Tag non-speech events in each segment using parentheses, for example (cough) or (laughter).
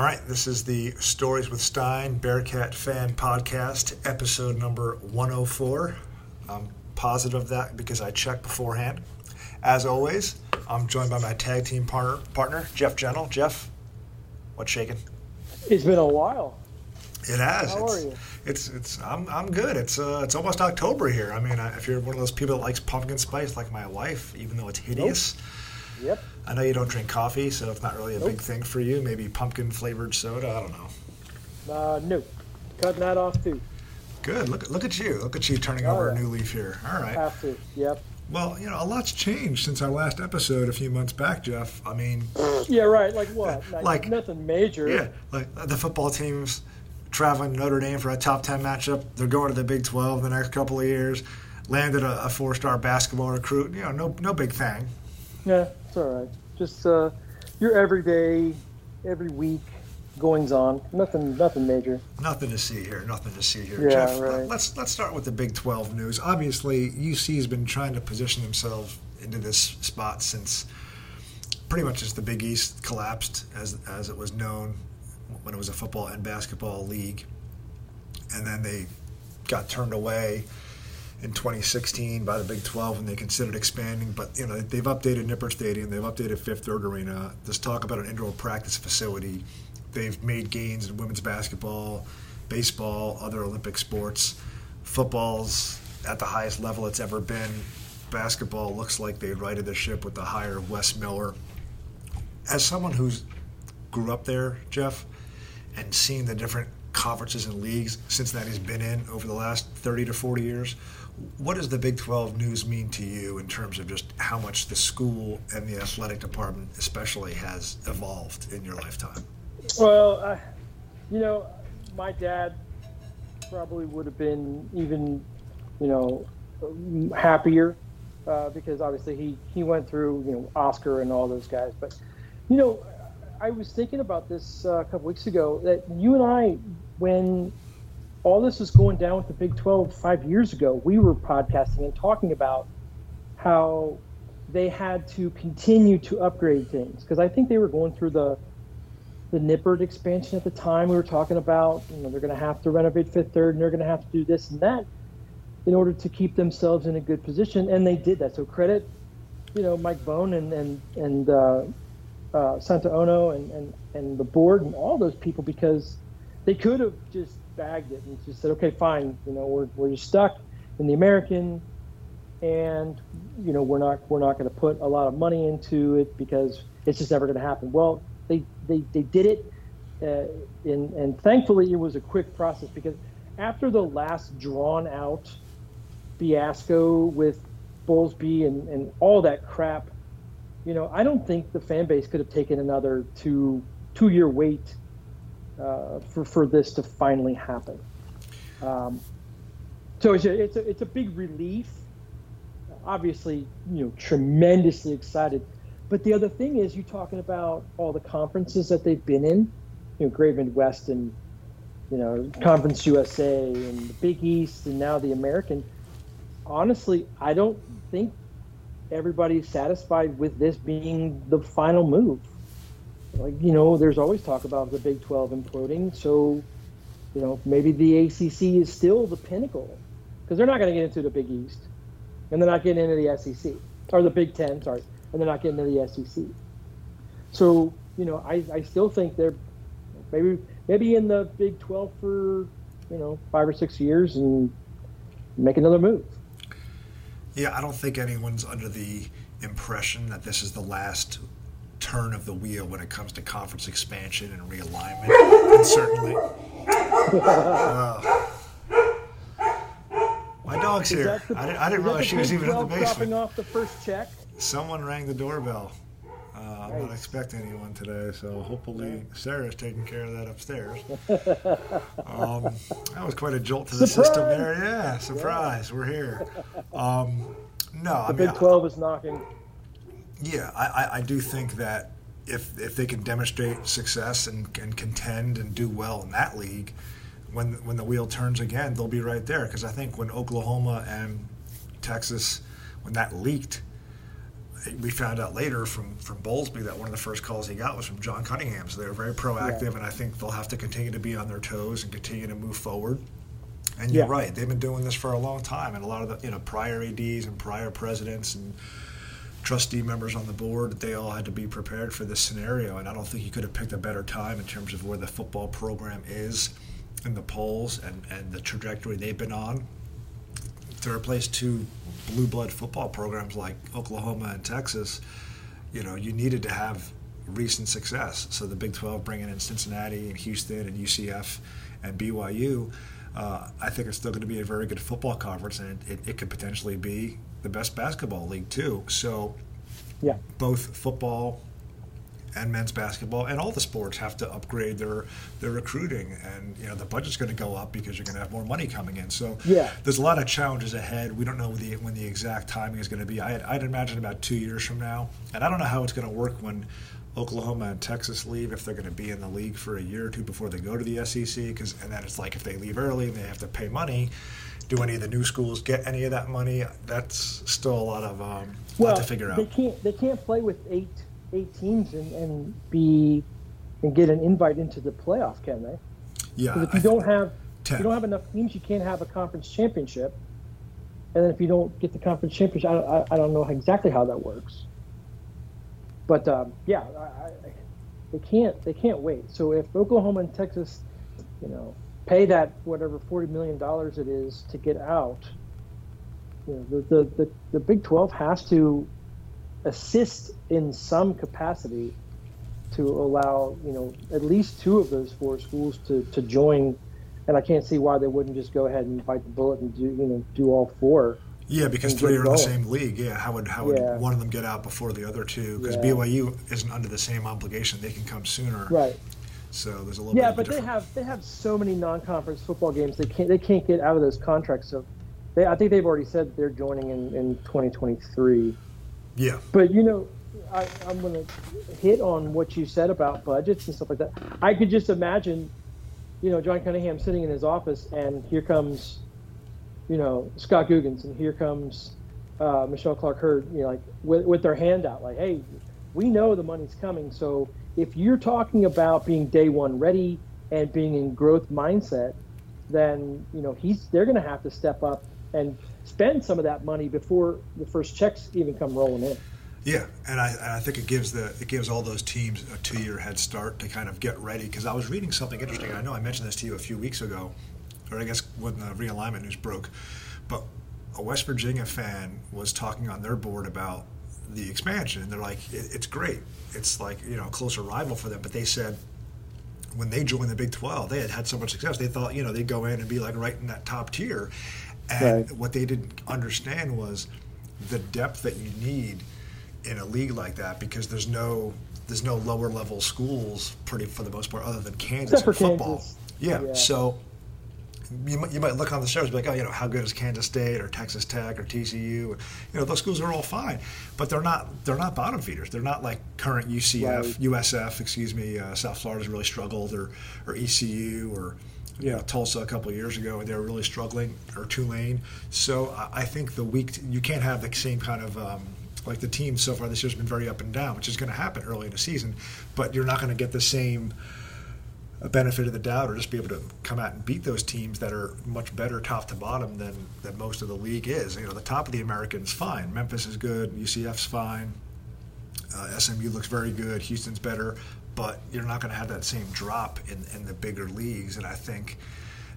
All right, this is the Stories with Stein Bearcat Fan Podcast, episode number 104. I'm positive of that because I checked beforehand. As always, I'm joined by my tag team partner, partner Jeff Gentle. Jeff, what's shaking? It's been a while. It has. How it's, are you? It's it's I'm I'm good. It's uh it's almost October here. I mean, I, if you're one of those people that likes pumpkin spice like my wife, even though it's hideous. Yep. I know you don't drink coffee, so it's not really a Nope. big thing for you. Maybe pumpkin flavored soda. I don't know. Uh, no. Cutting that off too. Good. Look look at you. Look at you turning Oh, over a new leaf here. All right. Have to. Yep. Well, you know, a lot's changed since our last episode a few months back, Jeff. I mean, (laughs) Yeah. Right. Like what? (laughs) Like, Like- nothing major. yeah, like the football team's traveling to Notre Dame for a top 10 matchup. They're going to the Big 12 the next couple of years. Landed a, a four-star basketball recruit. You know, no no big thing. Yeah. It's all right. Just uh, your everyday, every week goings on. Nothing. Nothing major. Nothing to see here. Nothing to see here. Yeah, Jeff, right. let's let's start with the Big 12 news. Obviously, UC has been trying to position themselves into this spot since pretty much as the Big East collapsed, as as it was known when it was a football and basketball league, and then they got turned away in 2016 by the Big 12 when they considered expanding. But you know they've updated Nippert Stadium, they've updated Fifth Third Arena. There's talk about an indoor practice facility. They've made gains in women's basketball, baseball, other Olympic sports. Football's at the highest level it's ever been. Basketball looks like they righted the ship with the hire of Wes Miller. As someone who's grew up there, Jeff, and seen the different conferences and leagues Cincinnati's been in over the last 30 to 40 years, what does the Big 12 news mean to you in terms of just how much the school and the athletic department, especially, has evolved in your lifetime? Well, you know, my dad probably would have been even, you know, happier uh, because obviously he he went through you know Oscar and all those guys. But you know, I was thinking about this uh, a couple weeks ago that you and I, when all this was going down with the Big 12 five years ago, we were podcasting and talking about how they had to continue to upgrade things because I think they were going through the the Nippert expansion at the time. We were talking about, you know, they're going to have to renovate Fifth Third and they're going to have to do this and that in order to keep themselves in a good position, and they did that. So credit, you know, Mike Bohn and and and uh, uh, Santa Ono and, and and the board and all those people because they could have just bagged it and just said, okay, fine, you know, we're we're just stuck in the American, and you know, we're not we're not going to put a lot of money into it because it's just never going to happen. Well, they they, they did it, uh, and and thankfully it was a quick process because after the last drawn out fiasco with Bowlesby and, and all that crap, you know, I don't think the fan base could have taken another two two year wait uh, for for this to finally happen. Um, so it's a, it's a it's a big relief. Obviously, you know, tremendously excited. But the other thing is, you're talking about all the conferences that they've been in, you know, Great Midwest and you know, Conference USA and the Big East and now the American. Honestly, I don't think everybody's satisfied with this being the final move. Like, you know, there's always talk about the Big 12 imploding. So, you know, maybe the ACC is still the pinnacle because they're not going to get into the Big East and they're not getting into the SEC or the Big 10, sorry, and they're not getting into the SEC. So, you know, I, I still think they're maybe maybe in the Big 12 for you know five or six years and make another move. Yeah, I don't think anyone's under the impression that this is the last turn of the wheel when it comes to conference expansion and realignment. and certainly. Uh, my dog's here. the- I didn't, I didn't realize she was even in the 12 dropping basement. off the first check. Someone rang the doorbell. Uh, I'm not expecting anyone today, so hopefully Sarah's taking care of that upstairs. (laughs) um, that was quite a jolt to the system there. Yeah, surprise, we're here. Um, no, I The mean, Big 12 is knocking. Yeah, I, I, I do think that if if they can demonstrate success and, and contend and do well in that league, when when the wheel turns again, they'll be right there. Because I think when Oklahoma and Texas, when that leaked, we found out later from from Bowlesby that one of the first calls he got was from John Cunningham. So they were very proactive, yeah. and I think they'll have to continue to be on their toes and continue to move forward. And you're yeah. right; they've been doing this for a long time, and a lot of the you know prior ads and prior presidents and trustee members on the board, they all had to be prepared for this scenario. And I don't think you could have picked a better time in terms of where the football program is in the polls and, and the trajectory they've been on to replace two blue blood football programs like Oklahoma and Texas, you know, you needed to have recent success. So the Big 12 bringing in Cincinnati and Houston and UCF and BYU, uh, I think it's still going to be a very good football conference, and it, it, it could potentially be the best basketball league too. So, yeah, both football and men's basketball and all the sports have to upgrade their their recruiting. And you know the budget's going to go up because you're going to have more money coming in. So yeah. there's a lot of challenges ahead. We don't know when the, when the exact timing is going to be. I'd, i'd imagine about two years from now. And i don't know how it's going to work when oklahoma and texas leave if they're going to be in the league for a year or two before they go to the sec because and then it's like if they leave early and they have to pay money do any of the new schools get any of that money that's still a lot of um, well, lot to figure out they can't they can't play with eight eight teams and, and be and get an invite into the playoff, can they? Yeah. if you I don't have if you don't have enough teams, you can't have a conference championship. And then if you don't get the conference championship, I, I, I don't know exactly how that works. But um, yeah, I, I, they can't they can't wait. So if Oklahoma and Texas, you know, pay that whatever forty million dollars it is to get out, you know, the, the, the, the Big Twelve has to assist in some capacity to allow you know at least two of those four schools to, to join and I can't see why they wouldn't just go ahead and bite the bullet and do you know do all four. Yeah, because three are in the same league. Yeah, how would how would yeah. one of them get out before the other two? Because yeah. BYU isn't under the same obligation; they can come sooner. Right. So there's a little. Yeah, but they have they have so many non-conference football games they can't they can't get out of those contracts. So, they I think they've already said they're joining in in 2023. Yeah. But you know, I, I'm going to hit on what you said about budgets and stuff like that. I could just imagine, you know, John Cunningham sitting in his office, and here comes, you know, Scott Googins, and here comes uh, Michelle Clark Heard, you know, like with, with their hand out, like, hey, we know the money's coming. So if you're talking about being day one ready and being in growth mindset, then you know he's they're going to have to step up and spend some of that money before the first checks even come rolling in. Yeah, and I, and I think it gives the it gives all those teams a two year head start to kind of get ready. Because I was reading something interesting. I know I mentioned this to you a few weeks ago, or I guess when the realignment news broke. But a West Virginia fan was talking on their board about the expansion, and they're like, it, "It's great. It's like you know a closer rival for them." But they said when they joined the Big 12, they had had so much success. They thought you know they'd go in and be like right in that top tier, and right. what they didn't understand was the depth that you need in a league like that because there's no there's no lower level schools pretty for the most part other than Kansas football. Kansas. Yeah. yeah. So you might, you might look on the be like, oh, you know, how good is Kansas State or Texas Tech or TCU? You know, those schools are all fine, but they're not they're not bottom feeders. They're not like current UCF, right. USF, excuse me. Uh, South Florida's really struggled, or or ECU, or you know, Tulsa a couple of years ago, and they were really struggling, or Tulane. So I think the week you can't have the same kind of um, like the team so far this year has been very up and down, which is going to happen early in the season, but you're not going to get the same uh, benefit of the doubt or just be able to come out and beat those teams that are much better top to bottom than, than most of the league is. You know, the top of the Americans fine. Memphis is good. UCF's fine. Uh, SMU looks very good. Houston's better, but you're not going to have that same drop in, in the bigger leagues. And I think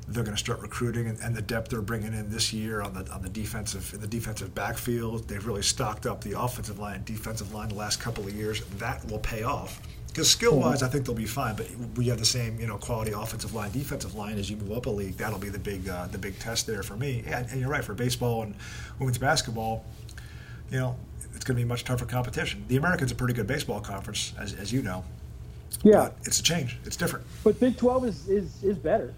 they're going to start recruiting and, and, the depth they're bringing in this year on the on the defensive in the defensive backfield. They've really stocked up the offensive line defensive line the last couple of years. That will pay off. Because skill wise, mm-hmm. I think they'll be fine. But we have the same, you know, quality offensive line, defensive line as you move up a league. That'll be the big, uh, the big test there for me. And, and you're right for baseball and women's basketball. You know, it's going to be much tougher competition. The Americans a pretty good baseball conference, as, as you know. Yeah, but it's a change. It's different. But Big Twelve is is, is better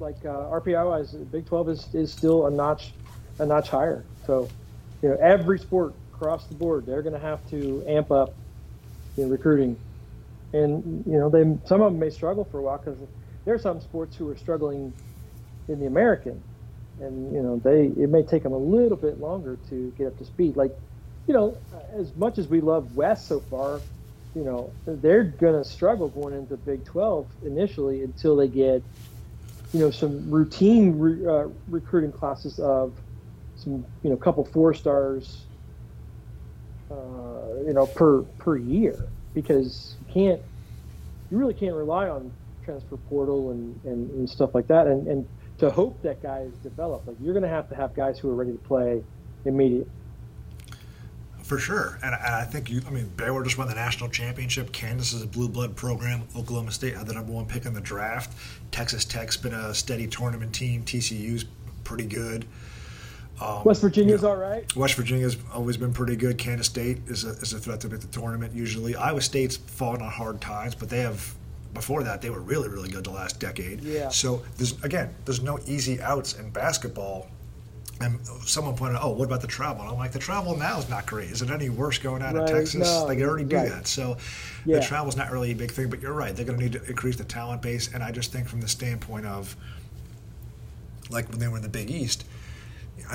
like uh, RPI wise, Big 12 is, is still a notch a notch higher. So, you know, every sport across the board, they're going to have to amp up in recruiting, and you know, they some of them may struggle for a while because there are some sports who are struggling in the American, and you know, they it may take them a little bit longer to get up to speed. Like you know, as much as we love West so far, you know, they're to struggle going into Big 12 initially until they get, you know, some routine re, uh, recruiting classes of some, you know, couple four stars, Uh, you know, per per year because you can't, you really can't rely on transfer portal and, and, and stuff like that. And, and to hope that guys develop, like you're going to have to have guys who are ready to play immediately. For sure, and, and I think you. I mean, Baylor just won the national championship. Kansas is a blue blood program. Oklahoma State had the number one pick in the draft. Texas Tech's been a steady tournament team. TCU's pretty good. Um, West Virginia's you know, all right. West Virginia's always been pretty good. Kansas State is a, is a threat to make the tournament usually. Iowa State's fallen on hard times, but they have before that they were really really good the last decade. Yeah. So there's again there's no easy outs in basketball and someone pointed out, oh, what about the travel? And I'm like, the travel now is not great. Is it any worse going out right, of Texas? No, they already do right. that. So yeah. the travel is not really a big thing, but you're right. They're going to need to increase the talent base. And I just think from the standpoint of, like when they were in the Big East,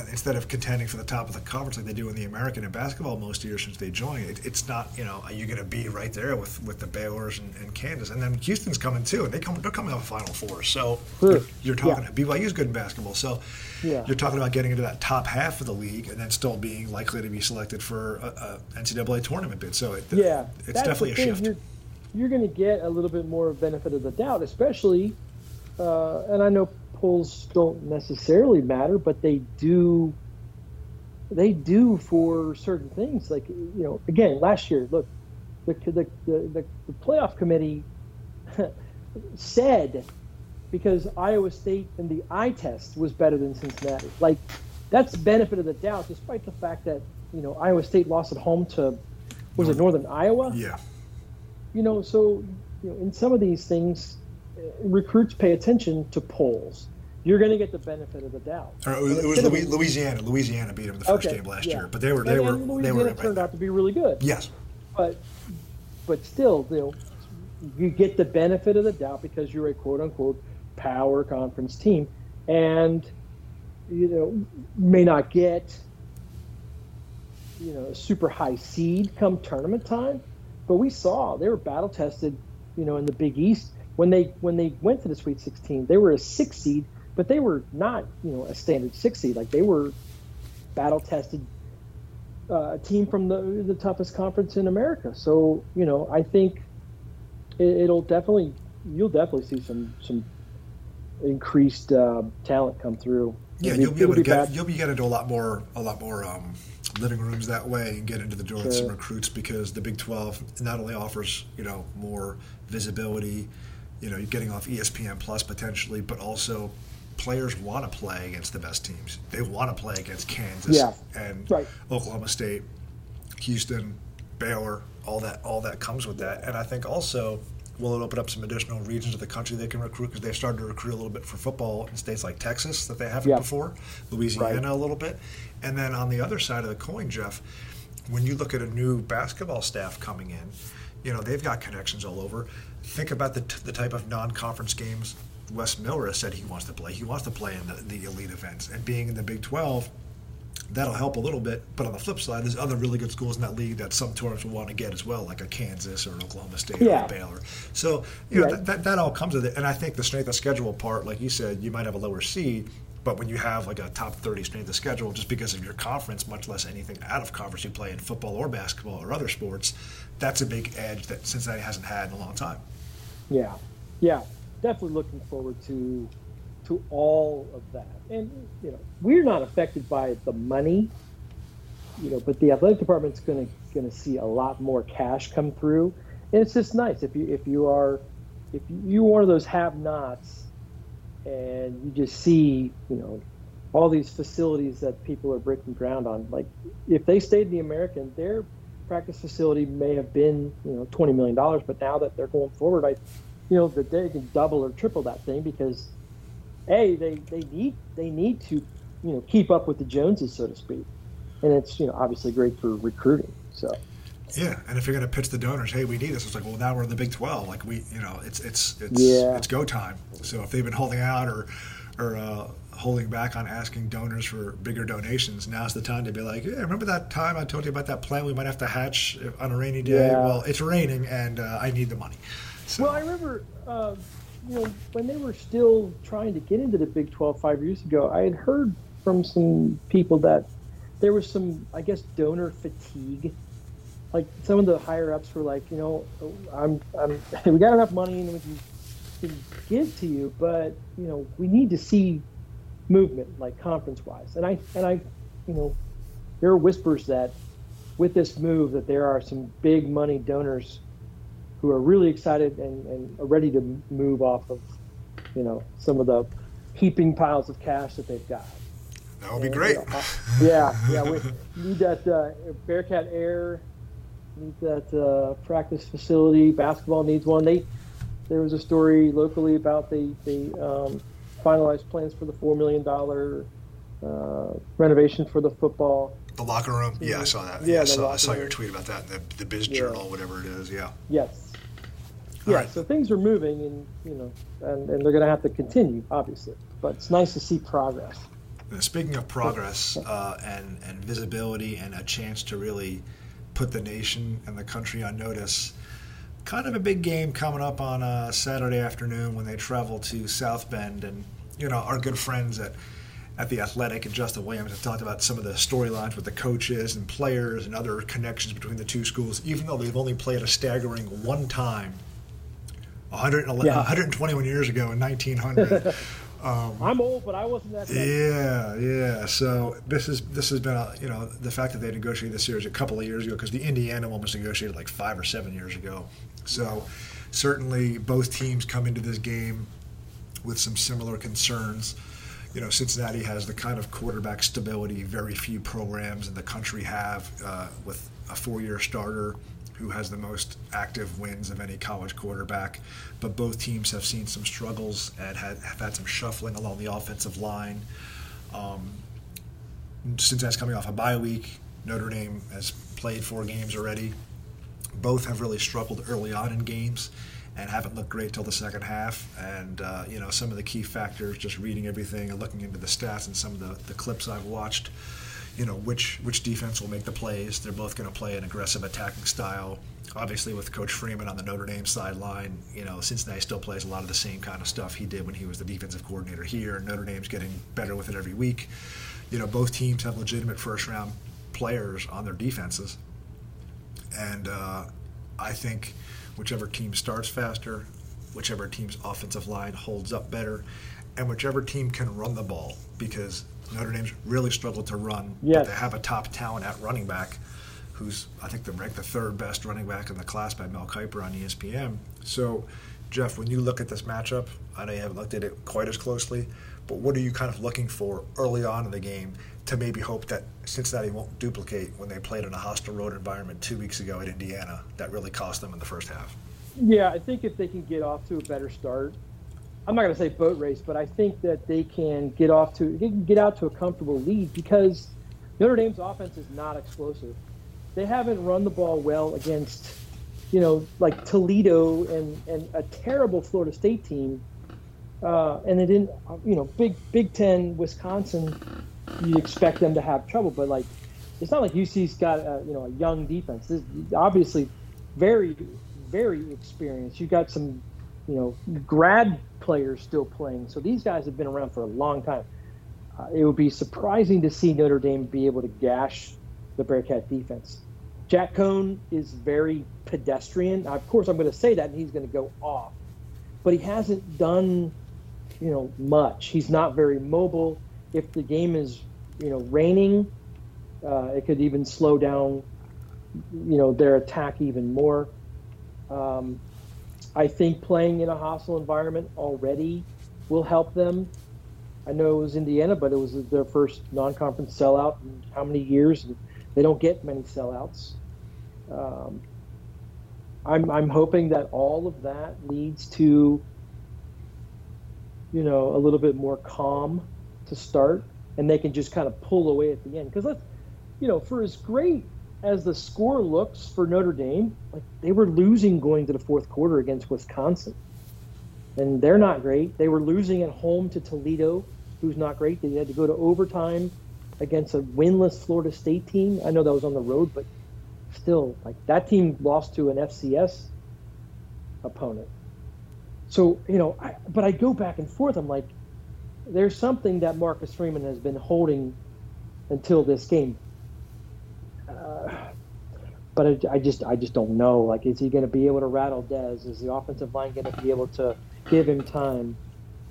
instead of contending for the top of the conference like they do in the American in basketball most years since they joined, it, it's not you know are you going to be right there with, with the Baylor's and, and, Kansas, and then Houston's coming too, and they come they're coming off a Final Four, so you're, you're, talking yeah. BYU's good in basketball, so yeah. you're talking about getting into that top half of the league and then still being likely to be selected for a, a NCAA tournament bid. So it, yeah, it's definitely a shift. You're, you're going to get a little bit more benefit of the doubt, especially, uh, and I know polls don't necessarily matter, but they do. They do for certain things. Like you know, again, last year, look, the the the, the playoff committee (laughs) said because Iowa State in the eye test was better than Cincinnati. Like that's benefit of the doubt, despite the fact that you know Iowa State lost at home to was it Northern Iowa? Yeah. You know, so you know, in some of these things, recruits pay attention to polls. You're going to get the benefit of the doubt. Uh, it was, it was Louis, Louisiana. Louisiana beat them the first okay, game last yeah. year, but they were they and, were and they were turned out to be really good. Yes, but but still, you know, you get the benefit of the doubt because you're a quote unquote power conference team, and you know may not get you know a super high seed come tournament time, but we saw they were battle tested, you know, in the Big East when they when they went to the Sweet 16, they were a six seed, but they were not you know a standard six seed. Like they were battle tested uh, team from the the toughest conference in America. So you know I think it, will definitely you'll definitely see some some increased uh, talent come through. Yeah, you'll be able to get bad. you'll be getting into a lot more a lot more um, living rooms that way and get into the door sure. with some recruits because the Big 12 not only offers you know more visibility you know, you're getting off ESPN Plus potentially, but also players want to play against the best teams. They want to play against Kansas yeah. and right. Oklahoma State, Houston, Baylor, all that all that comes with that. And I think also will it open up some additional regions of the country they can recruit because they've started to recruit a little bit for football in states like Texas that they haven't yeah. before, Louisiana right. a little bit. And then on the other side of the coin, Jeff, when you look at a new basketball staff coming in, you know, they've got connections all over think about the, t- the type of non-conference games Wes Miller has said he wants to play. He wants to play in the, the elite events, and being in the Big 12, that'll help a little bit. But on the flip side, there's other really good schools in that league that some tournaments will want to get as well, like a Kansas or an Oklahoma State yeah. or a Baylor. So you know right. that, that, that all comes with it. And I think the strength of schedule part, like you said, you might have a lower seed. But when you have like a top 30 strength of schedule, just because of your conference, much less anything out of conference you play in football or basketball or other sports, that's a big edge that Cincinnati hasn't had in a long time. Yeah, yeah, definitely looking forward to to all of that. And you know, we're not affected by the money, you know, but the athletic department's going to going to see a lot more cash come through, and it's just nice if you if you are if you're one of those have-nots, and you just see you know all these facilities that people are breaking ground on. Like if they stayed in the American, their practice facility may have been you know twenty million dollars, but now that they're going forward, I you know that they can double or triple that thing because a they they need they need to you know keep up with the Joneses so to speak, and it's you know obviously great for recruiting. So. Yeah, and if you're going to pitch the donors, hey, we need this. It's like, well, now we're in the Big 12. Like we, you know, it's it's it's yeah. it's go time. So if they've been holding out or or uh, holding back on asking donors for bigger donations. Now's the time to be like, yeah, remember that time I told you about that plant we might have to hatch on a rainy day? Yeah. Well, it's raining and uh, I need the money. So, Well, I remember, uh, you know, when they were still trying to get into the Big 12 five years ago, I had heard from some people that there was some, I guess, donor fatigue. Like some of the higher ups were like, you know, I'm, I'm, (laughs) we got enough money and we can, can give to you, but you know, we need to see movement, like conference wise. And I, and I, you know, there are whispers that with this move that there are some big money donors who are really excited and, and are ready to move off of, you know, some of the heaping piles of cash that they've got. that would be great. you know, uh, yeah, yeah. We need that uh, Bearcat Air, need that uh, practice facility. Basketball needs one. They there was a story locally about the the um, finalized plans for the four million dollar uh, renovation for the football. the locker room. Yeah, I saw that. Yeah, Yeah, I saw, I saw your tweet about that in the, the Biz Yeah. Journal, whatever it is. Yeah. Yes. All Yeah, right. so things are moving, and you know, and, and they're going to have to continue, obviously. But it's nice to see progress. Uh, Speaking of progress uh, and and visibility and a chance to really put the nation and the country on notice, kind of a big game coming up on uh, Saturday afternoon when they travel to South Bend, and you know our good friends at at the Athletic and Justin Williams have talked about some of the storylines with the coaches and players and other connections between the two schools, even though they've only played a staggering one time. 111, Yeah. 121 years ago in 1900. (laughs) um, I'm old, but I wasn't that. yeah, yeah. So this is this has been a you know the fact that they negotiated this series a couple of years ago because the Indiana one was negotiated like five or seven years ago. So certainly both teams come into this game with some similar concerns. You know, Cincinnati has the kind of quarterback stability very few programs in the country have, uh, with a four-year starter who has the most active wins of any college quarterback. But both teams have seen some struggles and had, have had some shuffling along the offensive line. Um, Cincinnati's coming off a bye week. Notre Dame has played four games already. Both have really struggled early on in games and haven't looked great till the second half. And uh, you know some of the key factors, just reading everything and looking into the stats and some of the, the clips I've watched. You know which which defense will make the plays. They're both going to play an aggressive attacking style. Obviously, with Coach Freeman on the Notre Dame sideline, you know Cincinnati still plays a lot of the same kind of stuff he did when he was the defensive coordinator here. Notre Dame's getting better with it every week. You know both teams have legitimate first round players on their defenses, and uh, I think whichever team starts faster, whichever team's offensive line holds up better, and whichever team can run the ball, because Notre Dame's really struggled to run, Yes. but they have a top talent at running back, who's I think they're ranked the third best running back in the class by Mel Kiper on ESPN. So, Jeff, when you look at this matchup, I know you haven't looked at it quite as closely, but what are you kind of looking for early on in the game to maybe hope that Cincinnati won't duplicate when they played in a hostile road environment two weeks ago at Indiana that really cost them in the first half? Yeah, I think if they can get off to a better start, I'm not going to say boat race, but I think that they can get off to they can get out to a comfortable lead because Notre Dame's offense is not explosive. They haven't run the ball well against, you know, like Toledo and and a terrible Florida State team, uh, and they didn't, you know, Big Big Ten Wisconsin. You expect them to have trouble, but like, it's not like UC's got a, you know a young defense. This obviously very very experienced. You've got some, you know, grad players still playing. So these guys have been around for a long time. Uh, it would be surprising to see Notre Dame be able to gash the Bearcat defense. Jack Coan is very pedestrian. Now, of course, I'm going to say that, and he's going to go off, but he hasn't done, you know, much. He's not very mobile. If the game is, you know, raining, uh, it could even slow down, you know, their attack even more. Um, I think playing in a hostile environment already will help them. I know it was Indiana, but it was their first non-conference sellout in how many years? They don't get many sellouts. Um, I'm I'm hoping that all of that leads to, you know, a little bit more calm to start, and they can just kind of pull away at the end. Because let's, you know, for as great as the score looks for Notre Dame, like they were losing going to the fourth quarter against Wisconsin. And they're not great. They were losing at home to Toledo. who's not great. They had to go to overtime against a winless Florida State team. I know that was on the road, but still, like that team lost to an FCS opponent. So you know, I, but I go back and forth. I'm like, there's something that Marcus Freeman has been holding until this game. Uh, but I, I, just I just don't know. Like, is he going to be able to rattle Dez? Is the offensive line going to be able to give him time?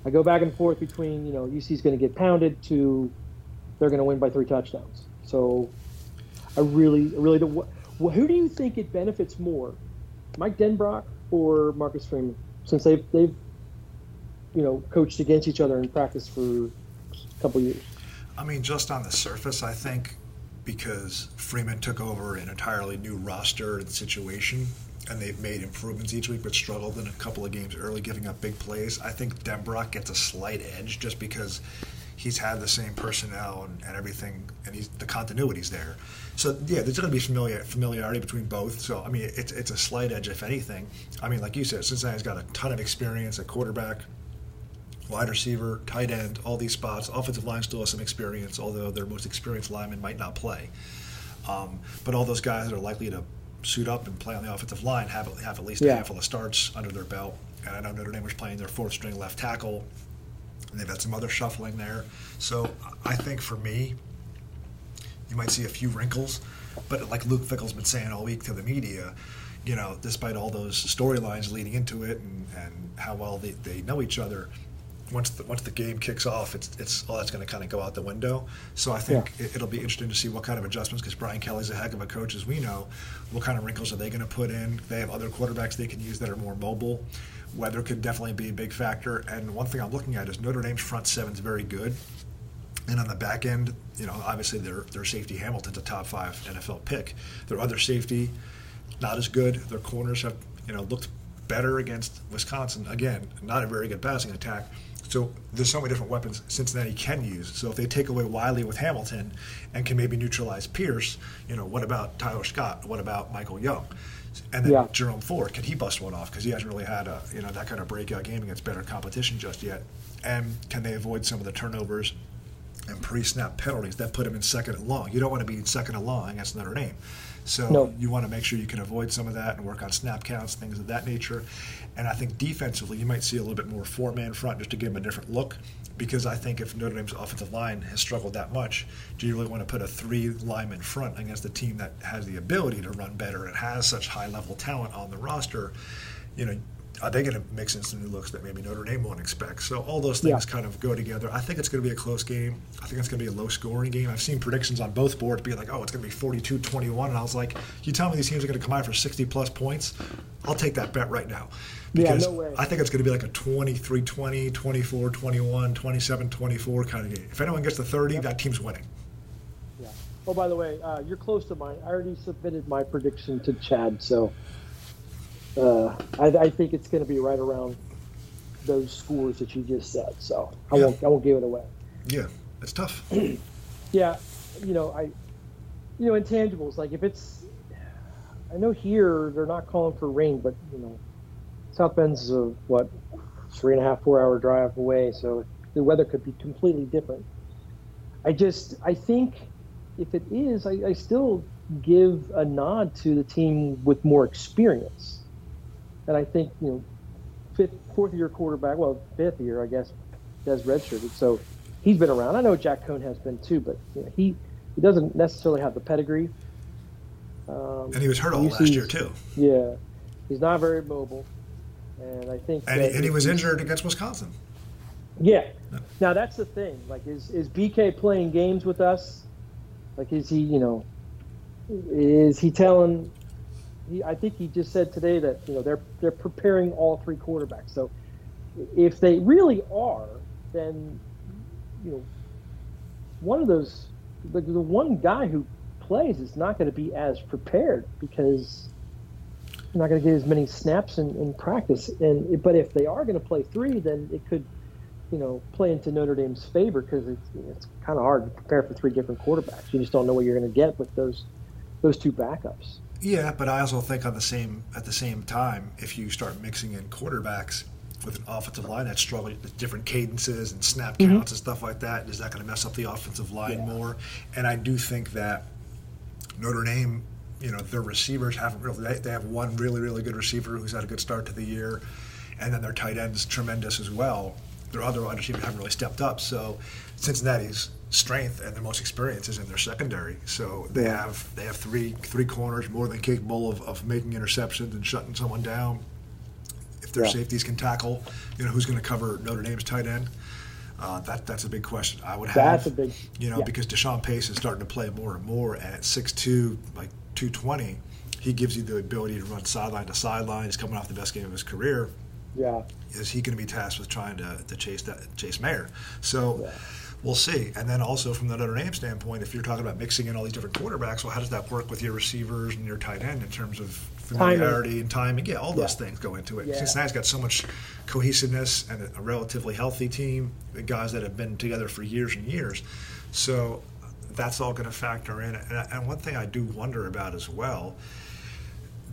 I go back and forth between you know UC's going to get pounded to they're going to win by three touchdowns. So I really really don't. Who do you think it benefits more, Mike Denbrock or Marcus Freeman? Since they've they've you know coached against each other in practice for a couple years. I mean, just on the surface, I think because Freeman took over an entirely new roster and situation, and they've made improvements each week, but struggled in a couple of games early, giving up big plays. I think Denbrock gets a slight edge just because he's had the same personnel and, and everything, and he's the continuity's there. So yeah, there's going to be familiar, familiarity between both. So I mean, it's it's a slight edge if anything. I mean, like you said, Cincinnati's got a ton of experience at quarterback, wide receiver, tight end, all these spots. Offensive line still has some experience, although their most experienced lineman might not play. Um, but all those guys that are likely to suit up and play on the offensive line have have at least yeah. a handful of starts under their belt. And I know Notre Dame was playing their fourth string left tackle and they've had some other shuffling there. So I think for me, you might see a few wrinkles, but like Luke Fickell's been saying all week to the media, you know, despite all those storylines leading into it and, and how well they, they know each other, once the, once the game kicks off, it's, it's all that's going to kind of go out the window. So I think yeah. it, will be interesting to see what kind of adjustments, because Brian Kelly's a heck of a coach, as we know. What kind of wrinkles are they going to put in? They have other quarterbacks they can use that are more mobile. Weather could definitely be a big factor. And one thing I'm looking at is Notre Dame's front seven is very good. And on the back end, you know, obviously their their safety Hamilton's a top five NFL pick. Their other safety, not as good. Their corners have you know looked better against Wisconsin. Again, not a very good passing attack. So there's so many different weapons Cincinnati can use. So if they take away Wiley with Hamilton and can maybe neutralize Pierce, you know, what about Tyler Scott? What about Michael Young? And then yeah. Jerome Ford, can he bust one off? Because he hasn't really had a you know that kind of breakout game against better competition just yet. And can they avoid some of the turnovers and pre-snap penalties that put him in second and long? You don't want to be second and long against Notre Dame. So no. you want to make sure you can avoid some of that and work on snap counts, things of that nature. And I think defensively, you might see a little bit more four-man front just to give them a different look because I think if Notre Dame's offensive line has struggled that much, do you really want to put a three lineman front against a team that has the ability to run better and has such high level talent on the roster? You know, are they going to mix in some new looks that maybe Notre Dame won't expect? So all those things yeah. kind of go together. I think it's going to be a close game. I think it's going to be a low scoring game. I've seen predictions on both boards being like, oh, it's going to be 42 21. And I was like, you tell me these teams are going to come out for 60 plus points? I'll take that bet right now. Because yeah, no I think it's going to be like a 23 20, 24 21, 27 24 kind of game. If anyone gets to 30, yep. that team's winning. Yeah. Oh, by the way, uh, you're close to mine. I already submitted my prediction to Chad, so uh, I, I, think it's going to be right around those scores that you just said. So I yeah. won't I won't give it away. Yeah, it's tough. (clears throat) yeah, you know I, you know intangibles like if it's, I know here they're not calling for rain, but you know, South Bend's a what three and a half four hour drive away, so the weather could be completely different. I just I think if it is, I, I still give a nod to the team with more experience and I think you know, fifth, fourth year quarterback, well, fifth year, I guess, has redshirted, so he's been around. I know Jack Coan has been too, but you know, he he doesn't necessarily have the pedigree. Um, and he was hurt all last year too. Yeah, he's not very mobile, and I think. And, he, and he was injured against Wisconsin. Yeah. No. Now that's the thing. Like, is is BK playing games with us? Like, is he, you know, is he telling he, I think he just said today that you know they're they're preparing all three quarterbacks. So if they really are, then you know one of those the, the one guy who plays is not going to be as prepared because they're not going to get as many snaps in, in practice. And but if they are going to play three, then it could you know play into Notre Dame's favor because it's it's kind of hard to prepare for three different quarterbacks. You just don't know what you're going to get with those those two backups. Yeah, but I also think on the same at the same time, if you start mixing in quarterbacks, with an offensive line that's struggling with different cadences and snap Mm-hmm. counts and stuff like that. Is that going to mess up the offensive line Yeah. more? And I do think that Notre Dame, you know, their receivers haven't really. They, they have one really, really good receiver who's had a good start to the year, and then their tight ends tremendous as well. Their other wide receivers haven't really stepped up. So Cincinnati's strength and their most experience is in their secondary. So they have they have three three corners more than capable of, of making interceptions and shutting someone down. If their Yeah. safeties can tackle, you know, who's going to cover Notre Dame's tight end? Uh, that that's a big question. I would have. That's a big- You know, yeah. because Deshawn Pace is starting to play more and more, and at 6'2", like 220, he gives you the ability to run sideline to sideline. He's coming off the best game of his career. Yeah. Is he going to be tasked with trying to, to chase that chase Mayer? So Yeah. We'll see. And then also from the Notre Dame standpoint, if you're talking about mixing in all these different quarterbacks, well, how does that work with your receivers and your tight end in terms of familiarity and timing? Yeah, all those things go into it. Yeah. Cincinnati's got so much cohesiveness and a, relatively healthy team, guys that have been together for years and years. So that's all going to factor in. And, and one thing I do wonder about as well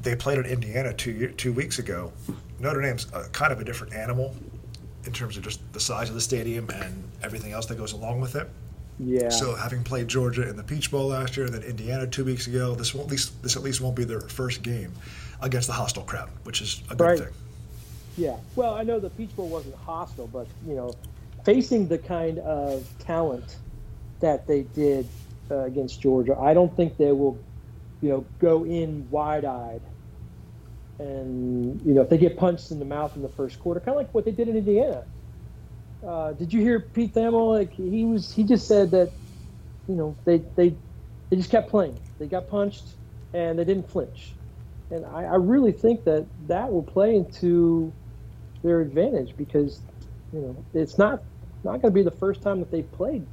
they played at Indiana two year, two weeks ago. Notre Dame's a, kind of a different animal in terms of just the size of the stadium and everything else that goes along with it. Yeah. So having played Georgia in the Peach Bowl last year, and then Indiana two weeks ago, this won't at least this at least won't be their first game against the hostile crowd, which is a good Right. thing. Yeah. Well, I know the Peach Bowl wasn't hostile, but you know, facing the kind of talent that they did uh, against Georgia, I don't think they will, you know, go in wide-eyed. And you know, if they get punched in the mouth in the first quarter, kind of like what they did in Indiana. Uh, did you hear Pete Thamel? Like he was, he just said that, you know, they they they just kept playing. They got punched and they didn't flinch. And I, I really think that that will play into their advantage because, you know, it's not not going to be the first time that they've played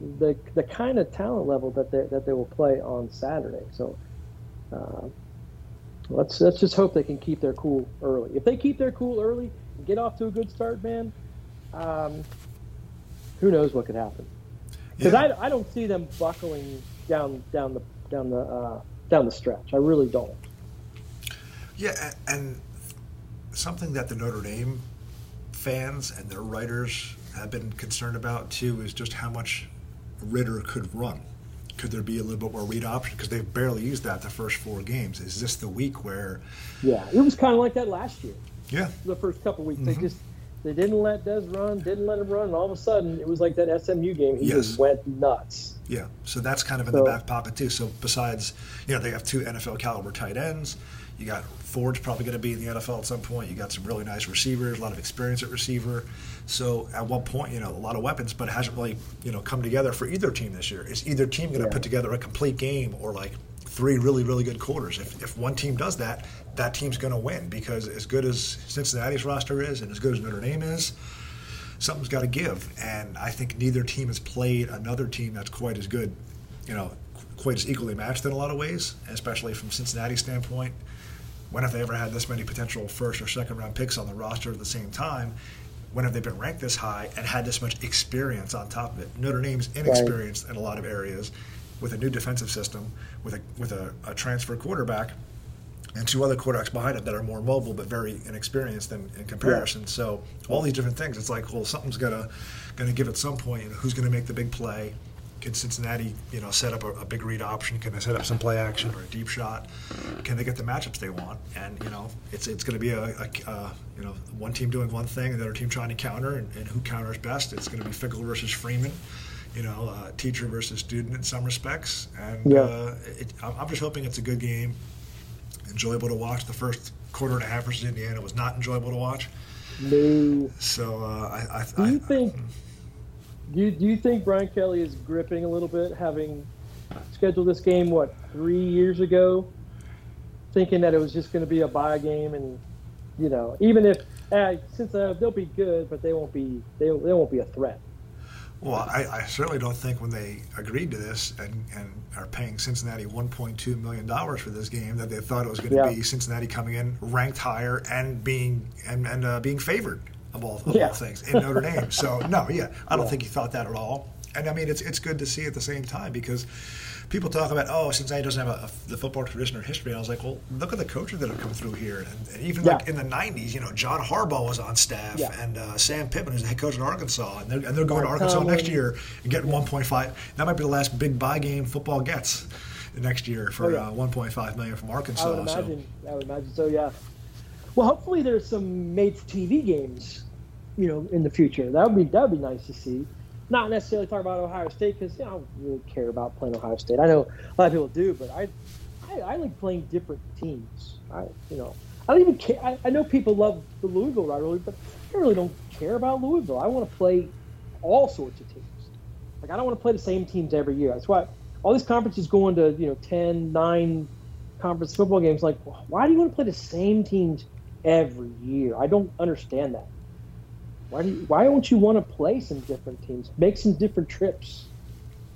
the the kind of talent level that they that they will play on Saturday. So. Uh, Let's let's just hope they can keep their cool early. If they keep their cool early and get off to a good start, man, um, who knows what could happen? Because Yeah. I, I don't see them buckling down down the down the uh, down the stretch. I really don't. Yeah, and something that the Notre Dame fans and their writers have been concerned about too is just how much Ridder could run. Could there be a little bit more read option? Because they've barely used that the first four games. Is this the week where, Yeah, it was kind of like that last year. yeah, The first couple weeks, Mhm. they just they didn't let Des run, didn't let him run, and all of a sudden it was like that SMU game. He Yes. just went nuts. Yeah, so that's kind of in So- the back pocket too. So besides, you know, they have two NFL caliber tight ends. You got Ford's probably going to be in the NFL at some point. You got some really nice receivers, a lot of experience at receiver. So at one point, you know, a lot of weapons, but it hasn't really, you know, come together for either team this year. Is either team going to Yeah. put together a complete game or like three really, really good quarters? If, if one team does that, that team's going to win because as good as Cincinnati's roster is and as good as Notre Dame is, something's got to give. And I think neither team has played another team that's quite as good, you know, quite as equally matched in a lot of ways, especially from Cincinnati's standpoint. When have they ever had this many potential first or second round picks on the roster at the same time? When have they been ranked this high and had this much experience on top of it? Notre Dame's inexperienced in a lot of areas with a new defensive system, with a with a, a transfer quarterback, and two other quarterbacks behind it that are more mobile but very inexperienced in, in comparison. So all these different things, it's like, well, something's gonna gonna give at some point. You know, who's gonna make the big play? Can Cincinnati, you know, set up a, a big read option? Can they set up some play action or a deep shot? Can they get the matchups they want? And you know, it's it's going to be a, a, a you know one team doing one thing and the other team trying to counter, and, and who counters best? It's going to be Fickell versus Freeman. You know, uh, teacher versus student in some respects, and Yeah. uh, it, I'm just hoping it's a good game enjoyable to watch. The first quarter and a half versus Indiana was not enjoyable to watch. No. So uh, I, I, Do you I- think? Do you, do you think Brian Kelly is gripping a little bit, having scheduled this game what three years ago, thinking that it was just going to be a bye game, and you know, even if uh, since uh, they'll be good, but they won't be they, they won't be a threat. well, I, I certainly don't think when they agreed to this and, and are paying Cincinnati 1.2 million dollars for this game that they thought it was going to Yeah. be Cincinnati coming in ranked higher and being and, and uh, being favored of all of Yeah. all things in Notre Dame. So no, yeah, I don't Yeah. think he thought that at all. and I mean it's it's good to see at the same time because people talk about oh Cincinnati doesn't have a, a, the football tradition or history. And I was like, well, look at the coaches that have come through here, and, and even yeah. like in the '90s, you know, John Harbaugh was on staff, yeah. and uh, Sam Pittman is the head coach at Arkansas, and they're, and they're going to Arkansas next year and getting 1.5. That might be the last big buy game football gets next year for oh, yeah. uh, 1.5 million from Arkansas. I would imagine. So. I would imagine so. Yeah. Well, hopefully there's some made-for-TV games, you know, in the future. That would be that would be nice to see not necessarily talk about Ohio State because you know, I don't really care about playing Ohio State. I know a lot of people do, but I, I, I like playing different teams. I, you know, I don't even care. I, I know people love the Louisville rivalry, but I really don't care about Louisville. I want to play all sorts of teams. Like I don't want to play the same teams every year. That's why all these conferences going to you know 10, 9 conference football games. Like, why do you want to play the same teams every year? I don't understand that. Why do you, why don't you want to play some different teams? Make some different trips.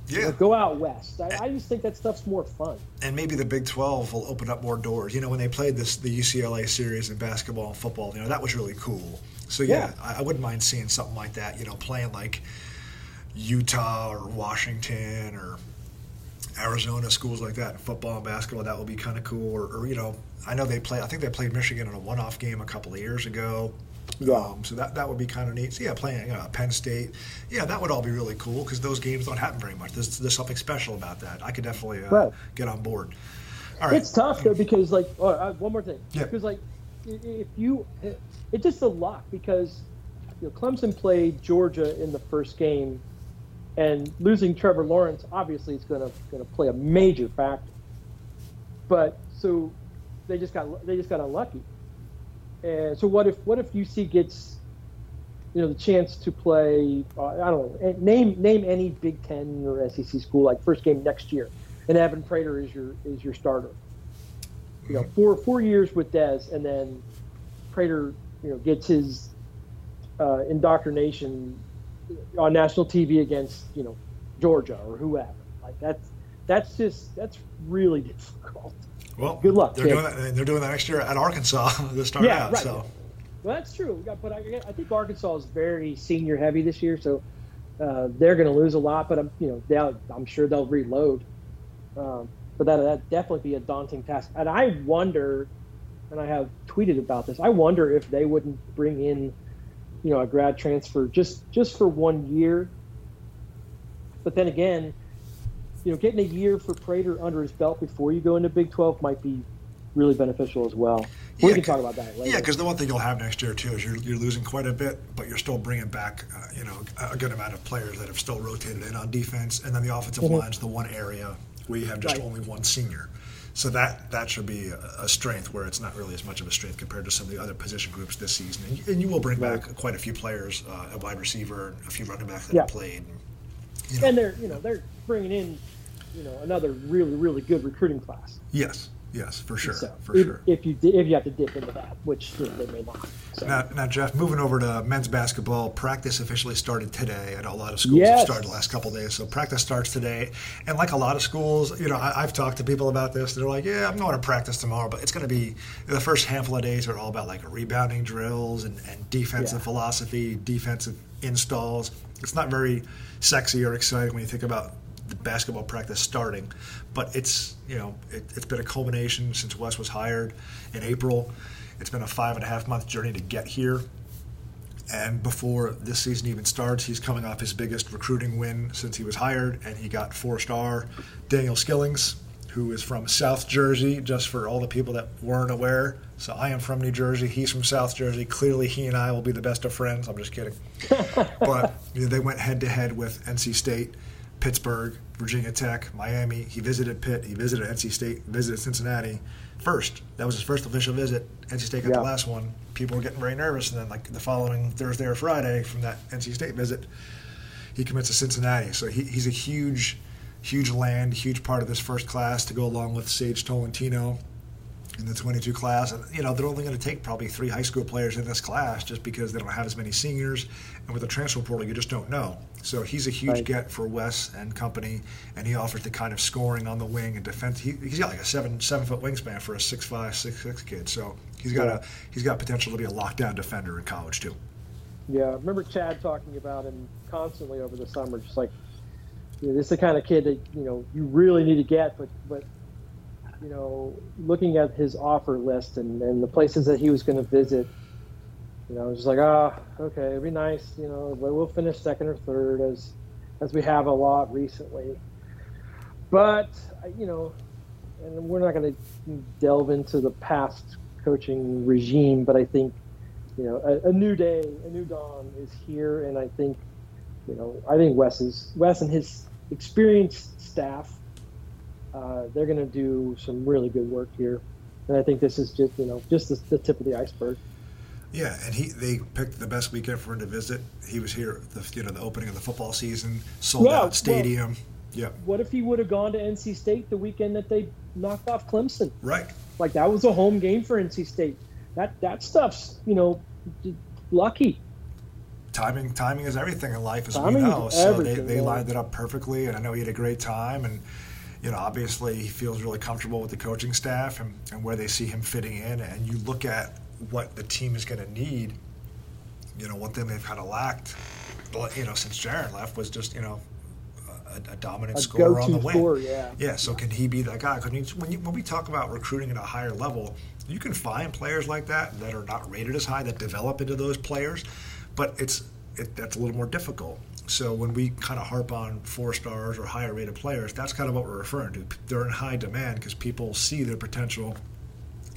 Yeah. Go out west. I, I, just think that stuff's more fun. And maybe the Big 12 will open up more doors. You know, when they played this the UCLA series in basketball and football, you know, that was really cool. So yeah, yeah. I, I, wouldn't mind seeing something like that. You know, playing like Utah or Washington or Arizona schools like that, football and basketball. That would be kind of cool. Or, or you know, I know they play. I think they played Michigan in a one-off game a couple of years ago. Yeah. Um, so that, that would be kind of neat. So yeah, playing uh, Penn State, yeah, that would all be really cool because those games don't happen very much. There's, there's something special about that. I could definitely uh, right. get on board. All right. It's tough though because like oh, uh, one more thing. Yeah. Because like if you, it's just a lot because you know Clemson played Georgia in the first game, and losing Trevor Lawrence obviously is going to going to play a major factor. But so they just got they just got unlucky and so what if what if UC gets you know the chance to play uh, I don't know name name any Big Ten or SEC school like first game next year, and Evan Prater is your is your starter. You know four four years with Des, and then Prater you know gets his uh, indoctrination on national TV against you know Georgia or whoever. Like that's that's just that's really (laughs) difficult. Well, good luck. They're doing that. They're doing that next year at Arkansas (laughs) to start yeah, out. Right. So. Well, that's true. But I, I, think Arkansas is very senior heavy this year, so uh, they're going to lose a lot. But I'm, you know, I'm sure they'll reload. Um, but that that definitely be a daunting task. And I wonder, and I have tweeted about this. I wonder if they wouldn't bring in, you know, a grad transfer just just for one year. But then again, you know, getting a year for Prater under his belt before you go into Big 12 might be really beneficial as well. We yeah, can talk about that later. Yeah, because the one thing you'll have next year too is you're, you're losing quite a bit, but you're still bringing back uh, you know a good amount of players that have still rotated in on defense, and then the offensive mm-hmm. line's the one area where you have just right. only one senior. So that that should be a, strength where it's not really as much of a strength compared to some of the other position groups this season. And you, and you will bring right. back quite a few players, uh, a wide receiver, a few running backs that yeah. have played. You know. And they're you know they're bringing in you know another really really good recruiting class. Yes, yes, for sure, so for if, sure. If you if you have to dip into that, which you know, they may not. So. Now, now, Jeff, moving over to men's basketball, practice officially started today. I know a lot of schools yes. have started the last couple days, so practice starts today. And like a lot of schools, you know, I, have talked to people about this. They're like, "Yeah, I'm going to practice tomorrow, but it's going to be the first handful of days are all about like rebounding drills and, and defensive yeah. philosophy, defensive installs. It's not very sexy or exciting when you think about the basketball practice starting. But it's you know it, has been a culmination since Wes was hired in April. It's been a five and a half month journey to get here. And before this season even starts, he's coming off his biggest recruiting win since he was hired, and he got four-star Daniel Skillings, who is from South Jersey, just for all the people that weren't aware. So I am from New Jersey. He's from South Jersey. Clearly, he and I will be the best of friends. I'm just kidding. (laughs) but you know, they went head to head with NC State Pittsburgh, Virginia Tech, Miami. He visited Pitt. He visited NC State. Visited Cincinnati first. That was his first official visit. NC State got yeah. the last one. People were getting very nervous, and then like the following Thursday or Friday from that NC State visit, he commits to Cincinnati. So he, he's a huge, huge land, huge part of this first class to go along with Sage Tolentino in the 22 class. And, you know, they're only going to take probably three high school players in this class just because they don't have as many seniors. And with the transfer portal, you just don't know. So he's a huge right. get for Wes and company, and he offers the kind of scoring on the wing and defense. He, has got like a seven seven foot wingspan for a six five six six kid. So he's got yeah. a he's got potential to be a lockdown defender in college too. Yeah, I remember Chad talking about him constantly over the summer, just like you know, this is the kind of kid that you know you really need to get. But but you know, looking at his offer list and, and the places that he was going to visit, you know, I was just like ah, okay, it'd be nice, you know, but we'll finish second or third as as we have a lot recently. But you know, and we're not going to delve into the past coaching regime, but I think you know a, a, new day, a new dawn is here, and I think you know I think Wes is Wes and his experienced staff. Uh, they're going to do some really good work here, and I think this is just you know just the, the tip of the iceberg. Yeah, and he they picked the best weekend for him to visit. He was here, the you know the opening of the football season, sold yeah, out stadium. Well, yeah. What if he would have gone to NC State the weekend that they knocked off Clemson? Right. Like that was a home game for NC State. That that stuff's you know lucky. Timing timing is everything in life, as timing we know. So they, they lined it up perfectly, and I know he had a great time. And you know, obviously, he feels really comfortable with the coaching staff and, and where they see him fitting in. And you look at what the team is going to need. You know, one thing they've kind of lacked, you know, since Jarron left was just you know a, a dominant a scorer on the wing. Scorer, yeah. Yeah. So can he be that guy? Because when, when we talk about recruiting at a higher level, you can find players like that that are not rated as high that develop into those players, but it's it, that's a little more difficult. So when we kind of harp on four stars or higher rated players, that's kind of what we're referring to. They're in high demand because people see their potential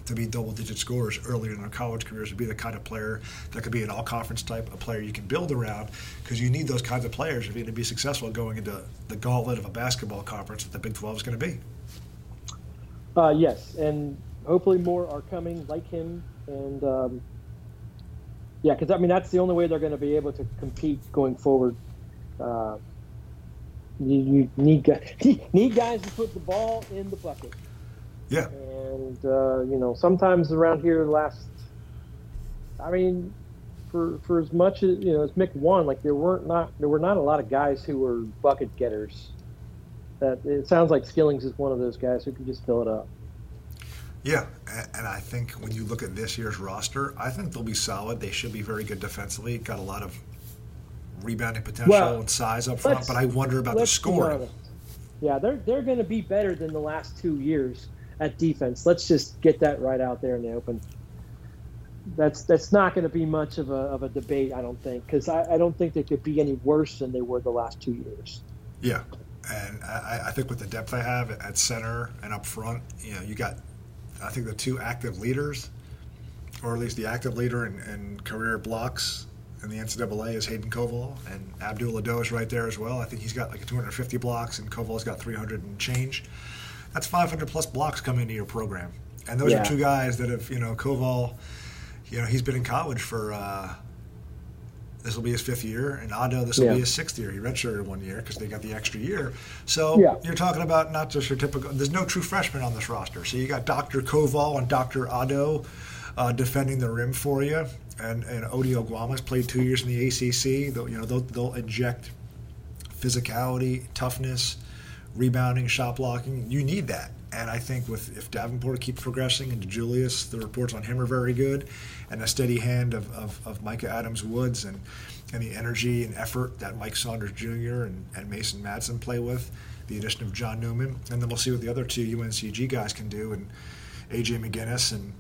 to be double digit scorers earlier in their college careers to be the kind of player that could be an all conference type of player you can build around because you need those kinds of players if you're going to be successful going into the gauntlet of a basketball conference that the Big 12 is going to be. Uh, yes, and hopefully more are coming like him. And um, yeah, because I mean, that's the only way they're going to be able to compete going forward. Uh, you, you need, (laughs) need guys to put the ball in the bucket. Yeah. And uh, you know, sometimes around here, last, I mean, for for as much as you know, as Mick won, like there weren't not there were not a lot of guys who were bucket getters. That it sounds like Skillings is one of those guys who can just fill it up. Yeah, and I think when you look at this year's roster, I think they'll be solid. They should be very good defensively. Got a lot of rebounding potential well, and size up front, but I wonder about the scoring. Yeah, they're they're going to be better than the last two years at defense. Let's just get that right out there in the open. That's that's not going to be much of a, of a debate, I don't think, because I, I, don't think they could be any worse than they were the last two years. Yeah, and I, I think with the depth I have at center and up front, you know, you got, I think the two active leaders, or at least the active leader in, in career blocks in the NCAA is Hayden Koval, and Abdul Ado is right there as well. I think he's got like 250 blocks, and Koval's got 300 and change that's 500 plus blocks coming into your program. And those yeah. are two guys that have, you know, Koval, you know, he's been in college for, uh, this will be his fifth year, and Ado, this will yeah. be his sixth year. He redshirted one year because they got the extra year. So yeah. you're talking about not just your typical, there's no true freshman on this roster. So you got Dr. Koval and Dr. Ado uh, defending the rim for you. And, and Ody Oguama's played two years in the ACC. They'll, you know, they'll, they'll inject physicality, toughness, rebounding, shot blocking. You need that. And I think with if Davenport keeps progressing and Julius, the reports on him are very good, and a steady hand of, of, of Mika Adams Woods and, and the energy and effort that Mike Saunders Jr. and, and Mason Madsen play with, the addition of John Newman, and then we'll see what the other two UNCG guys can do, and AJ McGinnis and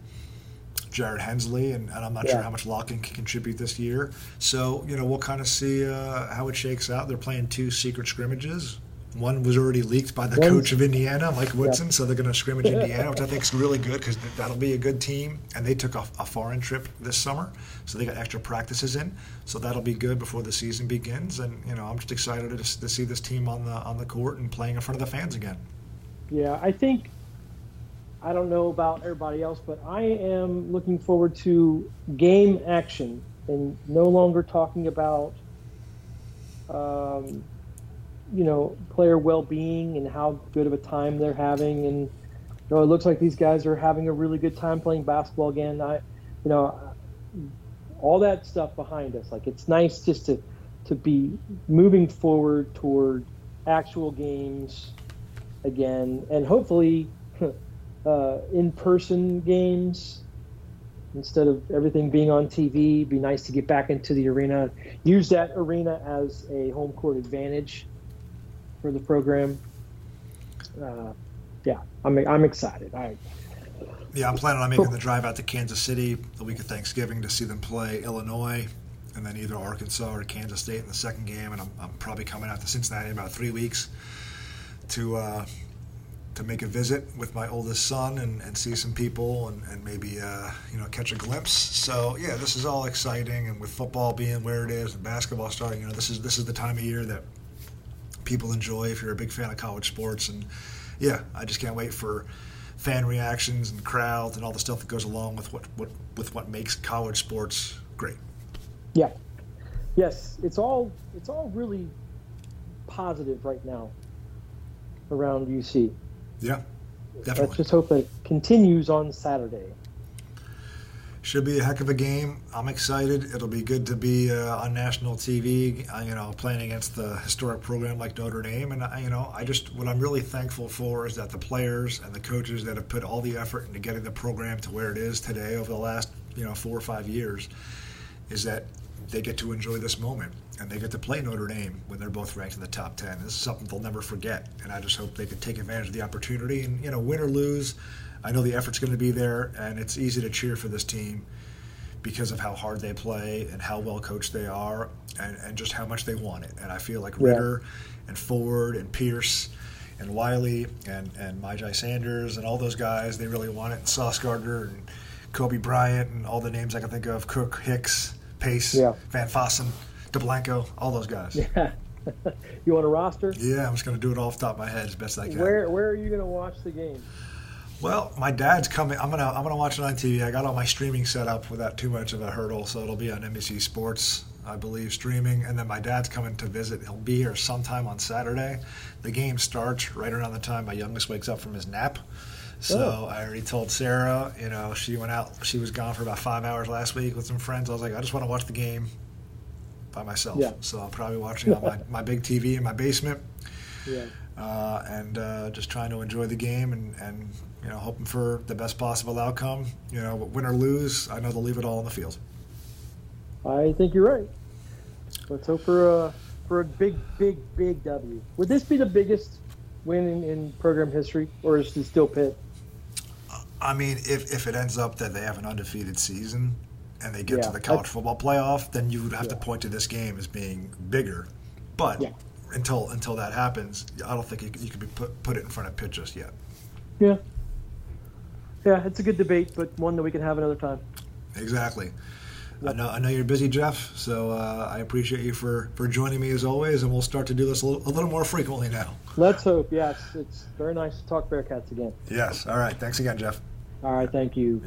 Jared Hensley, and, and I'm not yeah. sure how much Lakhin can contribute this year. So, you know, we'll kind of see uh, how it shakes out. They're playing two secret scrimmages. One was already leaked by the coach of Indiana, Mike Woodson, yeah. so they're going to scrimmage (laughs) Indiana, which I think is really good because that'll be a good team. And they took a, a, foreign trip this summer, so they got extra practices in, so that'll be good before the season begins. And you know, I'm just excited to, to see this team on the on the court and playing in front of the fans again. Yeah, I think I don't know about everybody else, but I am looking forward to game action and no longer talking about. Um, you know player well-being and how good of a time they're having. And you know it looks like these guys are having a really good time playing basketball again. I you know all that stuff behind us like it's nice just to to be moving forward toward actual games again. And hopefully (laughs) uh, in-person games instead of everything being on TV. Be nice to get back into the arena, use that arena as a home court advantage for the program. Uh, yeah, I'm I'm excited. I yeah, I'm planning on making the drive out to Kansas City the week of Thanksgiving to see them play Illinois, and then either Arkansas or Kansas State in the second game. And I'm, I'm probably coming out to Cincinnati in about three weeks to uh, to make a visit with my oldest son and, and see some people and, and maybe uh, you know catch a glimpse. So yeah, this is all exciting, and with football being where it is and basketball starting, you know this is this is the time of year that people enjoy if you're a big fan of college sports. And yeah, I just can't wait for fan reactions and crowds and all the stuff that goes along with what, what with what makes college sports great. Yeah. Yes, it's all it's all really positive right now around UC. Yeah, definitely. Let's just hope that it continues on Saturday. Should be a heck of a game. I'm excited. It'll be good to be uh, on national TV. Uh, you know, playing against the historic program like Notre Dame, and I, you know, I just what I'm really thankful for is that the players and the coaches that have put all the effort into getting the program to where it is today over the last you know four or five years, is that they get to enjoy this moment and they get to play Notre Dame when they're both ranked in the top 10. This is something they'll never forget. And I just hope they can take advantage of the opportunity. And, you know, win or lose, I know the effort's going to be there, and it's easy to cheer for this team because of how hard they play and how well coached they are and, and just how much they want it. And I feel like yeah. and Ford and Pierce and Wiley and, and Myjai Sanders and all those guys, they really want it. And Sauce Gardner and Coby Bryant and all the names I can think of, Cook, Hicks, Pace, yeah. Van Fossen, DeBlanco, all those guys. (laughs) Yeah. you want a roster? Yeah, I'm just going to do it off the top of my head as best I can. Where Where are you going to watch the game? Well, my dad's coming. I'm gonna I'm gonna watch it on TV. I got all my streaming set up without too much of a hurdle, so it'll be on NBC Sports, I believe, streaming. And then my dad's coming to visit. He'll be here sometime on Saturday. The game starts right around the time my youngest wakes up from his nap. So oh. I already told Sarah, you know, she went out. She was gone for about five hours last week with some friends. I was like, I just want to watch the game by myself. Yeah. So I'll probably watching on my, (laughs) my big TV in my basement. Yeah. Uh, and uh, just trying to enjoy the game and, and you know hoping for the best possible outcome. You know, win or lose, I know they'll leave it all on the field. I think you're right. Let's hope for a for a big, big, big W. Would this be the biggest win in, in program history, or is it still Pitt? I mean, if, if it ends up that they have an undefeated season and they get yeah, to the college football playoff, then you would have yeah. to point to this game as being bigger. But yeah. Until until that happens, I don't think you, you could be put put it in front of Pitt just yet. Yeah. Yeah, it's a good debate, but one that we can have another time. Exactly. Yep. I know I know you're busy, Jeff. So uh, I appreciate you for, for joining me as always, and we'll start to do this a little, a little more frequently now. Let's hope. Yes, it's very nice to talk Bearcats again. Yes. All right. Thanks again, Jeff. All right. Thank you.